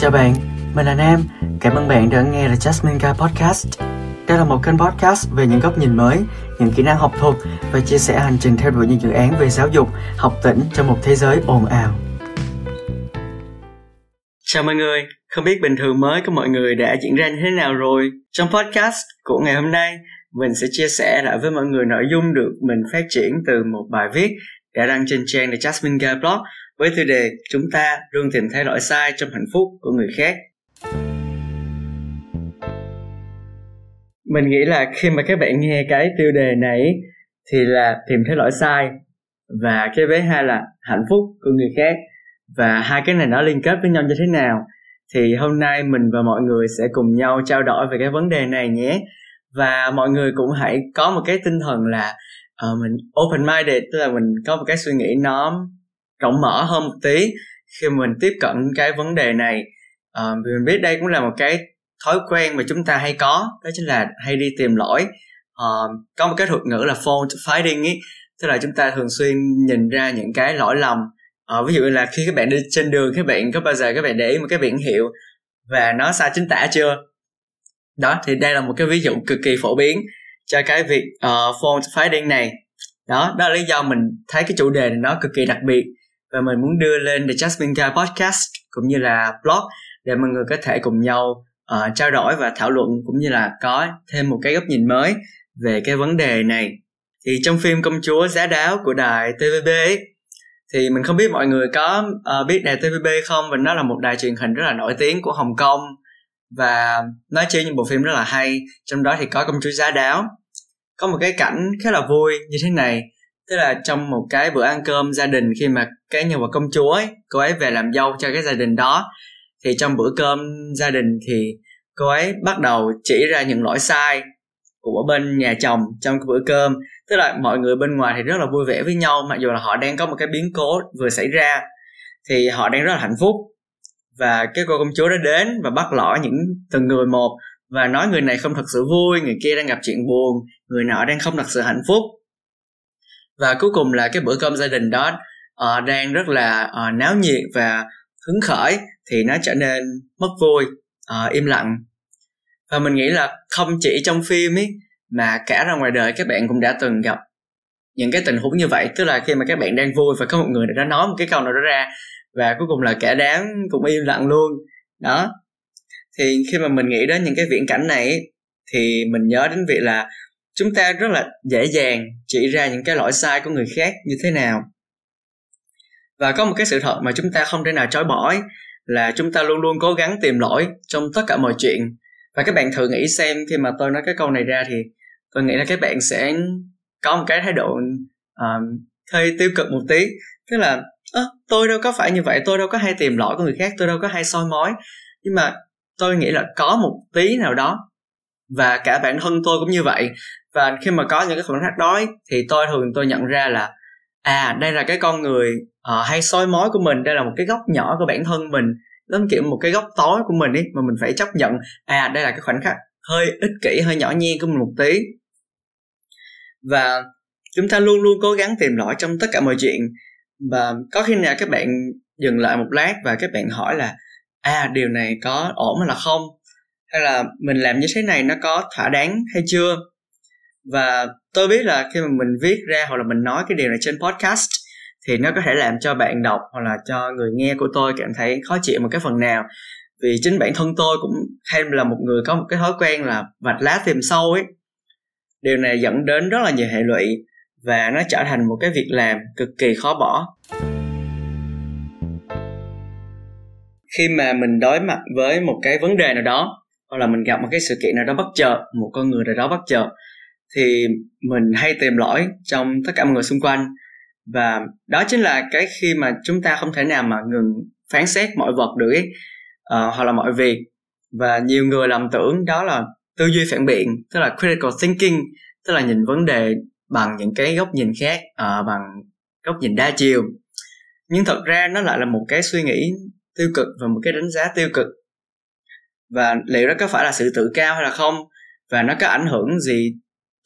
Chào bạn, mình là Nam. Cảm ơn bạn đã nghe The Jasmine Guy Podcast. Đây là một kênh podcast về những góc nhìn mới, những kỹ năng học thuật và chia sẻ hành trình theo đuổi những dự án về giáo dục, học tỉnh trong một thế giới ồn ào. Chào mọi người, không biết bình thường mới của mọi người đã diễn ra như thế nào rồi. Trong podcast của ngày hôm nay, mình sẽ chia sẻ lại với mọi người nội dung được mình phát triển từ một bài viết đã đăng trên trang The Jasmine Guy Blog với tiêu đề Chúng ta luôn tìm thấy lỗi sai trong hạnh phúc của người khác. Mình nghĩ là khi mà các bạn nghe cái tiêu đề này thì là tìm thấy lỗi sai và cái vế hai là hạnh phúc của người khác và hai cái này nó liên kết với nhau như thế nào thì hôm nay mình và mọi người sẽ cùng nhau trao đổi về cái vấn đề này nhé và mọi người cũng hãy có một cái tinh thần là uh, mình open minded tức là mình có một cái suy nghĩ nó rộng mở hơn một tí khi mình tiếp cận cái vấn đề này. À, vì mình biết đây cũng là một cái thói quen mà chúng ta hay có đó chính là hay đi tìm lỗi. À, có một cái thuật ngữ là fault finding ý tức là chúng ta thường xuyên nhìn ra những cái lỗi lầm. À, ví dụ như là khi các bạn đi trên đường các bạn có bao giờ các bạn để ý một cái biển hiệu và nó sai chính tả chưa? Đó thì đây là một cái ví dụ cực kỳ phổ biến cho cái việc uh, fault finding này. Đó đó là lý do mình thấy cái chủ đề này nó cực kỳ đặc biệt và mình muốn đưa lên The Jasmine Guy Podcast cũng như là blog để mọi người có thể cùng nhau uh, trao đổi và thảo luận cũng như là có thêm một cái góc nhìn mới về cái vấn đề này. Thì trong phim công chúa giá đáo của đài TVB ấy, thì mình không biết mọi người có uh, biết đài TVB không? Và nó là một đài truyền hình rất là nổi tiếng của Hồng Kông. Và nó chơi những bộ phim rất là hay trong đó thì có công chúa giá đáo. Có một cái cảnh khá là vui như thế này tức là trong một cái bữa ăn cơm gia đình khi mà cái nhân vật công chúa ấy, cô ấy về làm dâu cho cái gia đình đó, thì trong bữa cơm gia đình thì cô ấy bắt đầu chỉ ra những lỗi sai của bên nhà chồng trong cái bữa cơm. Tức là mọi người bên ngoài thì rất là vui vẻ với nhau, mặc dù là họ đang có một cái biến cố vừa xảy ra, thì họ đang rất là hạnh phúc. Và cái cô công chúa đã đến và bắt lỗi những từng người một và nói người này không thật sự vui, người kia đang gặp chuyện buồn, người nọ đang không thật sự hạnh phúc và cuối cùng là cái bữa cơm gia đình đó uh, đang rất là uh, náo nhiệt và hứng khởi thì nó trở nên mất vui uh, im lặng. Và mình nghĩ là không chỉ trong phim ấy mà cả ra ngoài đời các bạn cũng đã từng gặp những cái tình huống như vậy. Tức là khi mà các bạn đang vui và có một người đã nói một cái câu nào đó ra và cuối cùng là cả đám cũng im lặng luôn. Đó. Thì khi mà mình nghĩ đến những cái viễn cảnh này thì mình nhớ đến việc là chúng ta rất là dễ dàng chỉ ra những cái lỗi sai của người khác như thế nào. Và có một cái sự thật mà chúng ta không thể nào chối bỏ là chúng ta luôn luôn cố gắng tìm lỗi trong tất cả mọi chuyện. Và các bạn thử nghĩ xem khi mà tôi nói cái câu này ra thì tôi nghĩ là các bạn sẽ có một cái thái độ um, hơi tiêu cực một tí. Tức là tôi đâu có phải như vậy tôi đâu có hay tìm lỗi của người khác tôi đâu có hay soi mói. Nhưng mà tôi nghĩ là có một tí nào đó và cả bản thân tôi cũng như vậy và khi mà có những cái khoảnh khắc đó thì tôi thường tôi nhận ra là à đây là cái con người uh, hay soi mói của mình đây là một cái góc nhỏ của bản thân mình giống kiểu một cái góc tối của mình ấy mà mình phải chấp nhận à đây là cái khoảnh khắc hơi ích kỷ hơi nhỏ nhen của mình một tí. Và chúng ta luôn luôn cố gắng tìm lỗi trong tất cả mọi chuyện. Và có khi nào các bạn dừng lại một lát và các bạn hỏi là à điều này có ổn hay là không? Hay là mình làm như thế này nó có thỏa đáng hay chưa? Và tôi biết là khi mà mình viết ra hoặc là mình nói cái điều này trên podcast thì nó có thể làm cho bạn đọc hoặc là cho người nghe của tôi cảm thấy khó chịu một cái phần nào. Vì chính bản thân tôi cũng hay là một người có một cái thói quen là vạch lá tìm sâu ấy. Điều này dẫn đến rất là nhiều hệ lụy và nó trở thành một cái việc làm cực kỳ khó bỏ. Khi mà mình đối mặt với một cái vấn đề nào đó hoặc là mình gặp một cái sự kiện nào đó bất chợt, một con người nào đó bất chợt thì mình hay tìm lỗi trong tất cả mọi người xung quanh. Và đó chính là cái khi mà chúng ta không thể nào mà ngừng phán xét mọi vật được ấy, uh, ờ, hoặc là mọi việc. Và nhiều người lầm tưởng đó là tư duy phản biện tức là critical thinking tức là nhìn vấn đề bằng những cái góc nhìn khác uh, bằng góc nhìn đa chiều. Nhưng thật ra nó lại là một cái suy nghĩ tiêu cực và một cái đánh giá tiêu cực. Và liệu đó có phải là sự tự cao hay là không? Và nó có ảnh hưởng gì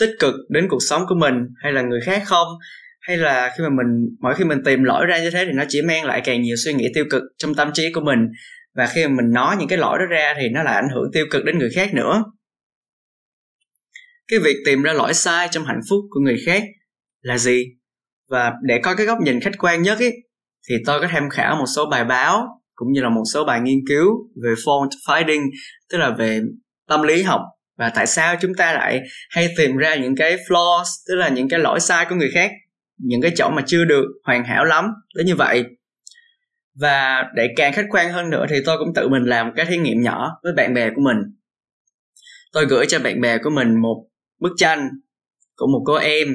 tích cực đến cuộc sống của mình hay là người khác không? Hay là khi mà mình mỗi khi mình tìm lỗi ra như thế thì nó chỉ mang lại càng nhiều suy nghĩ tiêu cực trong tâm trí của mình. Và khi mà mình nói những cái lỗi đó ra thì nó lại ảnh hưởng tiêu cực đến người khác nữa. Cái việc tìm ra lỗi sai trong hạnh phúc của người khác là gì? Và để có cái góc nhìn khách quan nhất ý, thì tôi có tham khảo một số bài báo cũng như là một số bài nghiên cứu về fault finding tức là về tâm lý học và tại sao chúng ta lại hay tìm ra những cái flaws tức là những cái lỗi sai của người khác những cái chỗ mà chưa được hoàn hảo lắm đến như vậy? Và để càng khách quan hơn nữa thì tôi cũng tự mình làm một cái thí nghiệm nhỏ với bạn bè của mình. Tôi gửi cho bạn bè của mình một bức tranh của một cô em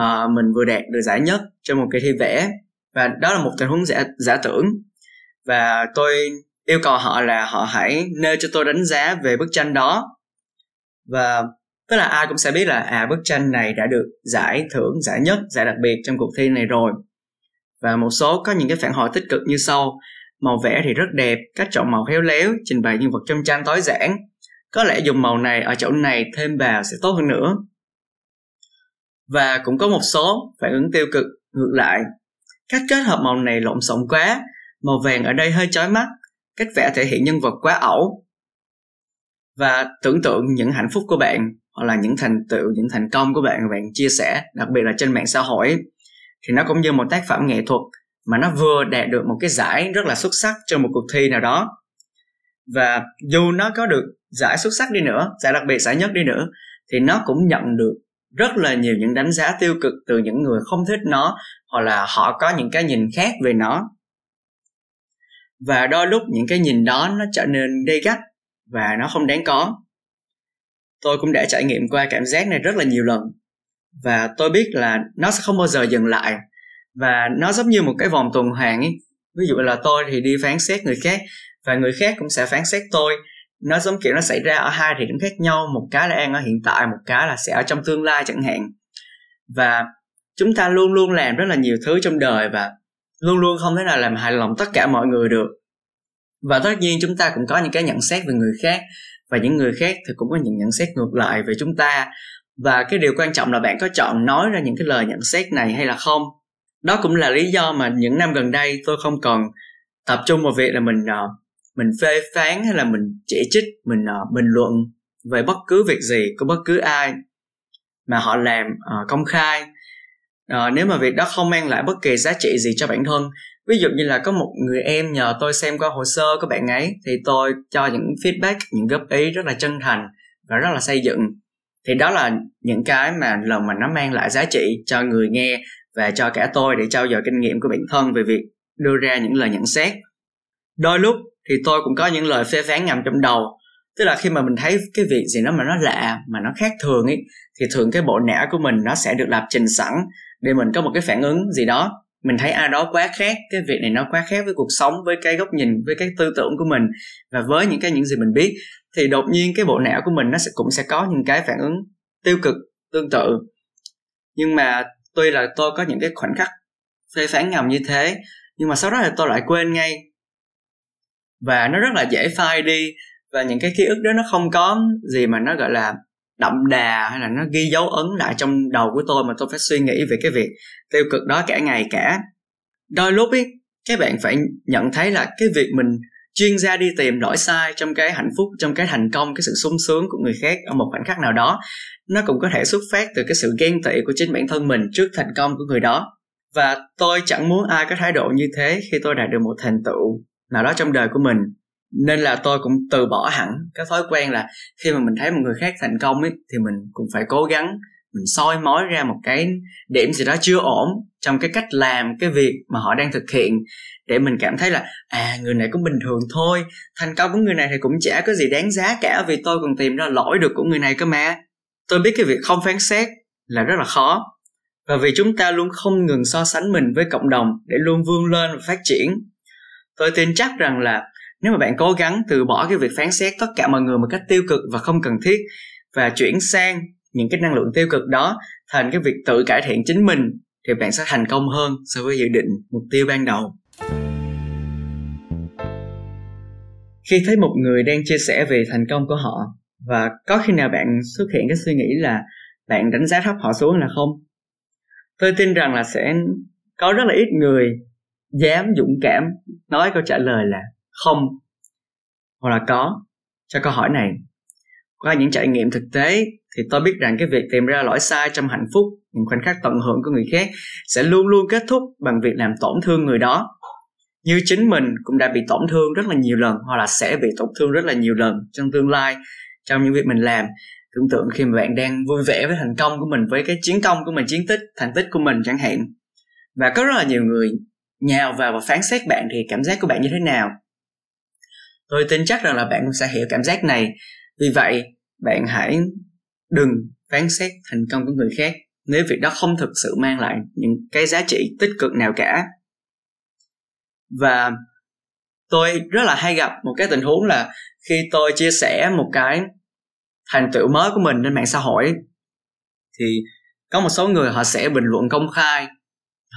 uh, mình vừa đạt được giải nhất trong một kỳ thi vẽ. Và đó là một tình huống giả giả tưởng. Và tôi yêu cầu họ là họ hãy nêu cho tôi đánh giá về bức tranh đó và tức là ai cũng sẽ biết là à bức tranh này đã được giải thưởng, giải nhất, giải đặc biệt trong cuộc thi này rồi. Và một số có những cái phản hồi tích cực như sau. Màu vẽ thì rất đẹp cách chọn màu khéo léo, trình bày nhân vật trong tranh tối giản. Có lẽ dùng màu này ở chỗ này thêm vào sẽ tốt hơn nữa. Và cũng có một số phản ứng tiêu cực ngược lại. Cách kết hợp màu này lộn xộn quá, màu vàng ở đây hơi chói mắt. Cách vẽ thể hiện nhân vật quá ẩu và tưởng tượng những hạnh phúc của bạn, hoặc là những thành tựu, những thành công của bạn bạn chia sẻ, đặc biệt là trên mạng xã hội, thì nó cũng như một tác phẩm nghệ thuật mà nó vừa đạt được một cái giải rất là xuất sắc trong một cuộc thi nào đó. Và dù nó có được giải xuất sắc đi nữa, giải đặc biệt giải nhất đi nữa, thì nó cũng nhận được rất là nhiều những đánh giá tiêu cực từ những người không thích nó, hoặc là họ có những cái nhìn khác về nó. Và đôi lúc những cái nhìn đó nó trở nên gây gắt và nó không đáng có. Tôi cũng đã trải nghiệm qua cảm giác này rất là nhiều lần. Và tôi biết là nó sẽ không bao giờ dừng lại. Và nó giống như một cái vòng tuần hoàn ấy. Ví dụ là tôi thì đi phán xét người khác, và người khác cũng sẽ phán xét tôi. Nó giống kiểu nó xảy ra ở hai thời điểm khác nhau. Một cái là đang ở hiện tại, một cái là sẽ ở trong tương lai chẳng hạn. Và chúng ta luôn luôn làm rất là nhiều thứ trong đời và luôn luôn không thể nào làm hài lòng tất cả mọi người được và tất nhiên chúng ta cũng có những cái nhận xét về người khác và những người khác thì cũng có những nhận xét ngược lại về chúng ta. Và cái điều quan trọng là bạn có chọn nói ra những cái lời nhận xét này hay là không? Đó cũng là lý do mà những năm gần đây tôi không còn tập trung vào việc là mình uh, mình phê phán hay là mình chỉ trích mình uh, bình luận về bất cứ việc gì của bất cứ ai mà họ làm uh, công khai à, nếu mà việc đó không mang lại bất kỳ giá trị gì cho bản thân ví dụ như là có một người em nhờ tôi xem qua hồ sơ của bạn ấy thì tôi cho những feedback những góp ý rất là chân thành và rất là xây dựng. Thì đó là những cái mà lần mà nó mang lại giá trị cho người nghe và cho cả tôi để trao dồi kinh nghiệm của bản thân về việc đưa ra những lời nhận xét. Đôi lúc thì tôi cũng có những lời phê phán ngầm trong đầu tức là khi mà mình thấy cái việc gì đó mà nó lạ, mà nó khác thường ấy, thì thường cái bộ não của mình nó sẽ được lập trình sẵn để mình có một cái phản ứng gì đó. Mình thấy ai đó quá khác, cái việc này nó quá khác với cuộc sống, với cái góc nhìn, với cái tư tưởng của mình và với những cái những gì mình biết. Thì đột nhiên cái bộ não của mình nó sẽ, cũng sẽ có những cái phản ứng tiêu cực, tương tự. Nhưng mà tuy là tôi có những cái khoảnh khắc phê phán ngầm như thế, nhưng mà sau đó là tôi lại quên ngay. Và nó rất là dễ phai đi và những cái ký ức đó nó không có gì mà nó, gọi là, đậm đà hay là nó ghi dấu ấn lại trong đầu của tôi mà tôi phải suy nghĩ về cái việc tiêu cực đó cả ngày cả. Đôi lúc ý các bạn phải nhận thấy là cái việc mình chuyên gia đi tìm lỗi sai trong cái hạnh phúc, trong cái thành công, cái sự sung sướng của người khác ở một khoảnh khắc nào đó, nó cũng có thể xuất phát từ cái sự ghen tị của chính bản thân mình trước thành công của người đó. Và tôi chẳng muốn ai có thái độ như thế khi tôi đạt được một thành tựu nào đó trong đời của mình nên là tôi cũng từ bỏ hẳn cái thói quen là khi mà mình thấy một người khác thành công ấy, thì mình cũng phải cố gắng mình soi mói ra một cái điểm gì đó chưa ổn trong cái cách làm, cái việc mà họ đang thực hiện để mình cảm thấy là à người này cũng bình thường thôi, thành công của người này thì cũng chả có gì đáng giá cả vì tôi còn tìm ra lỗi được của người này cơ mà. Tôi biết cái việc không phán xét là rất là khó và vì chúng ta luôn không ngừng so sánh mình với cộng đồng để luôn vươn lên và phát triển, tôi tin chắc rằng là nếu mà bạn cố gắng từ bỏ cái việc phán xét tất cả mọi người một cách tiêu cực và không cần thiết và chuyển sang những cái năng lượng tiêu cực đó thành cái việc tự cải thiện chính mình, thì bạn sẽ thành công hơn so với dự định, mục tiêu ban đầu. Khi thấy một người đang chia sẻ về thành công của họ, và có khi nào bạn xuất hiện cái suy nghĩ là bạn đánh giá thấp họ xuống là không? Tôi tin rằng là sẽ có rất là ít người dám dũng cảm nói câu trả lời là không? Hoặc là có. Cho câu hỏi này. Qua những trải nghiệm thực tế, thì tôi biết rằng cái việc tìm ra lỗi sai trong hạnh phúc, những khoảnh khắc tận hưởng của người khác sẽ luôn luôn kết thúc bằng việc làm tổn thương người đó. Như chính mình cũng đã bị tổn thương rất là nhiều lần, hoặc là sẽ bị tổn thương rất là nhiều lần trong tương lai, trong những việc mình làm. Tưởng tượng khi mà bạn đang vui vẻ với thành công của mình, với cái chiến công của mình, chiến tích, thành tích của mình chẳng hạn. Và có rất là nhiều người nhào vào và phán xét bạn thì cảm giác của bạn như thế nào? Tôi tin chắc rằng là bạn cũng sẽ hiểu cảm giác này. Vì vậy, bạn hãy đừng phán xét thành công của người khác nếu việc đó không thực sự mang lại những cái giá trị tích cực nào cả. Và tôi rất là hay gặp một cái tình huống là khi tôi chia sẻ một cái thành tựu mới của mình trên mạng xã hội, thì có một số người họ sẽ bình luận công khai,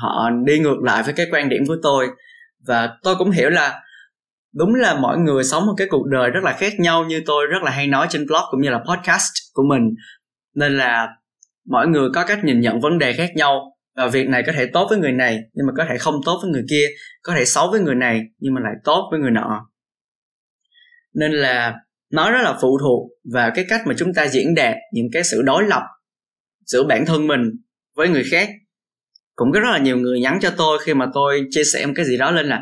họ đi ngược lại với cái quan điểm của tôi. Và tôi cũng hiểu là đúng là mọi người sống một cái cuộc đời rất là khác nhau như tôi, rất là hay nói trên blog cũng như là podcast của mình. Nên là mọi người có cách nhìn nhận vấn đề khác nhau và việc này có thể tốt với người này, nhưng mà có thể không tốt với người kia, có thể xấu với người này, nhưng mà lại tốt với người nọ. Nên là nó rất là phụ thuộc vào cái cách mà chúng ta diễn đạt những cái sự đối lập giữa bản thân mình với người khác. Cũng có rất là nhiều người nhắn cho tôi khi mà tôi chia sẻ một cái gì đó lên là,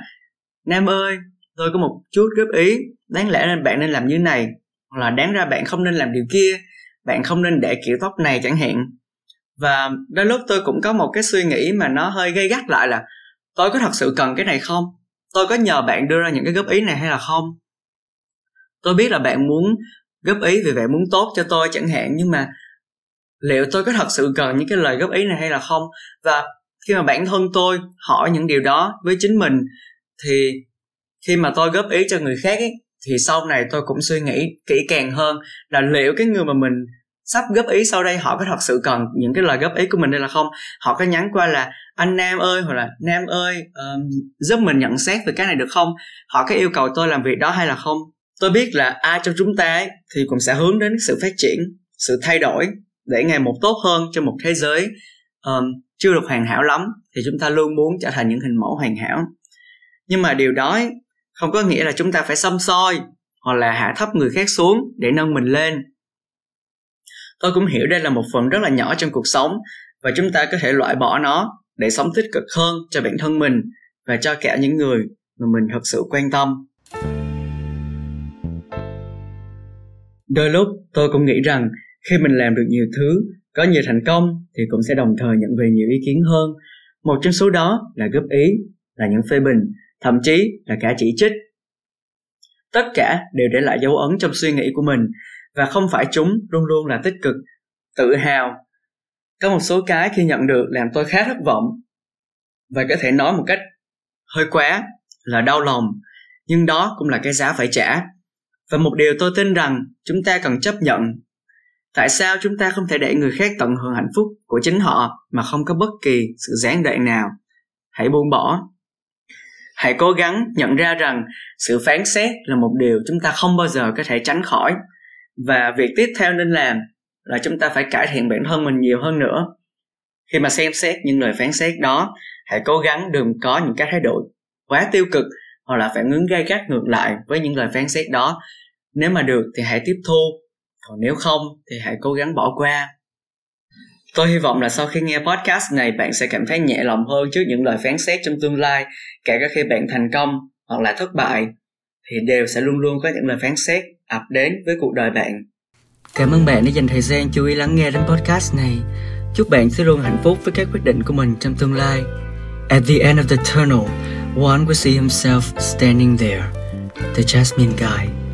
nam ơi tôi có một chút góp ý. Đáng lẽ nên bạn nên làm như này. Hoặc là đáng ra bạn không nên làm điều kia. Bạn không nên để kiểu tóc này chẳng hạn. Và đôi lúc tôi cũng có một cái suy nghĩ mà nó hơi gây gắt lại là, tôi có thật sự cần cái này không? Tôi có nhờ bạn đưa ra những cái góp ý này hay là không? Tôi biết là bạn muốn góp ý vì bạn muốn tốt cho tôi chẳng hạn, nhưng mà liệu tôi có thật sự cần những cái lời góp ý này hay là không? Và khi mà bản thân tôi hỏi những điều đó với chính mình, thì khi mà tôi góp ý cho người khác ấy, thì sau này tôi cũng suy nghĩ kỹ càng hơn là liệu cái người mà mình sắp góp ý sau đây họ có thật sự cần những cái lời góp ý của mình hay là không. Họ có nhắn qua là anh nam ơi hoặc là nam ơi um, giúp mình nhận xét về cái này được không? Họ có yêu cầu tôi làm việc đó hay là không? Tôi biết là ai trong chúng ta ấy, thì cũng sẽ hướng đến sự phát triển sự thay đổi để ngày một tốt hơn cho một thế giới um, chưa được hoàn hảo lắm thì chúng ta luôn muốn trở thành những hình mẫu hoàn hảo. Nhưng mà điều đó ấy, không có nghĩa là chúng ta phải xăm soi hoặc là hạ thấp người khác xuống để nâng mình lên. Tôi cũng hiểu đây là một phần rất là nhỏ trong cuộc sống và chúng ta có thể loại bỏ nó để sống tích cực hơn cho bản thân mình và cho cả những người mà mình thật sự quan tâm. Đôi lúc, tôi cũng nghĩ rằng khi mình làm được nhiều thứ, có nhiều thành công thì cũng sẽ đồng thời nhận về nhiều ý kiến hơn. Một trong số đó là góp ý là những phê bình thậm chí là cả chỉ trích. Tất cả đều để lại dấu ấn trong suy nghĩ của mình và không phải chúng luôn luôn là tích cực, tự hào. Có một số cái khi nhận được làm tôi khá thất vọng và có thể nói một cách hơi quá là đau lòng, nhưng đó cũng là cái giá phải trả. Và một điều tôi tin rằng chúng ta cần chấp nhận, tại sao chúng ta không thể để người khác tận hưởng hạnh phúc của chính họ mà không có bất kỳ sự gián đoạn nào? Hãy buông bỏ hãy cố gắng nhận ra rằng sự phán xét là một điều chúng ta không bao giờ có thể tránh khỏi. Và việc tiếp theo nên làm là chúng ta phải cải thiện bản thân mình nhiều hơn nữa. Khi mà xem xét những lời phán xét đó, hãy cố gắng đừng có những cái thái độ quá tiêu cực hoặc là phản ứng gay gắt ngược lại với những lời phán xét đó. Nếu mà được thì hãy tiếp thu, còn nếu không thì hãy cố gắng bỏ qua tôi hy vọng là sau khi nghe podcast này, bạn sẽ cảm thấy nhẹ lòng hơn trước những lời phán xét trong tương lai, kể cả khi bạn thành công hoặc là thất bại, thì đều sẽ luôn luôn có những lời phán xét ập đến với cuộc đời bạn. Cảm ơn bạn đã dành thời gian chú ý lắng nghe đến podcast này. Chúc bạn sẽ luôn hạnh phúc với các quyết định của mình trong tương lai. At the end of the tunnel, one will see himself standing there, the jasmine guy.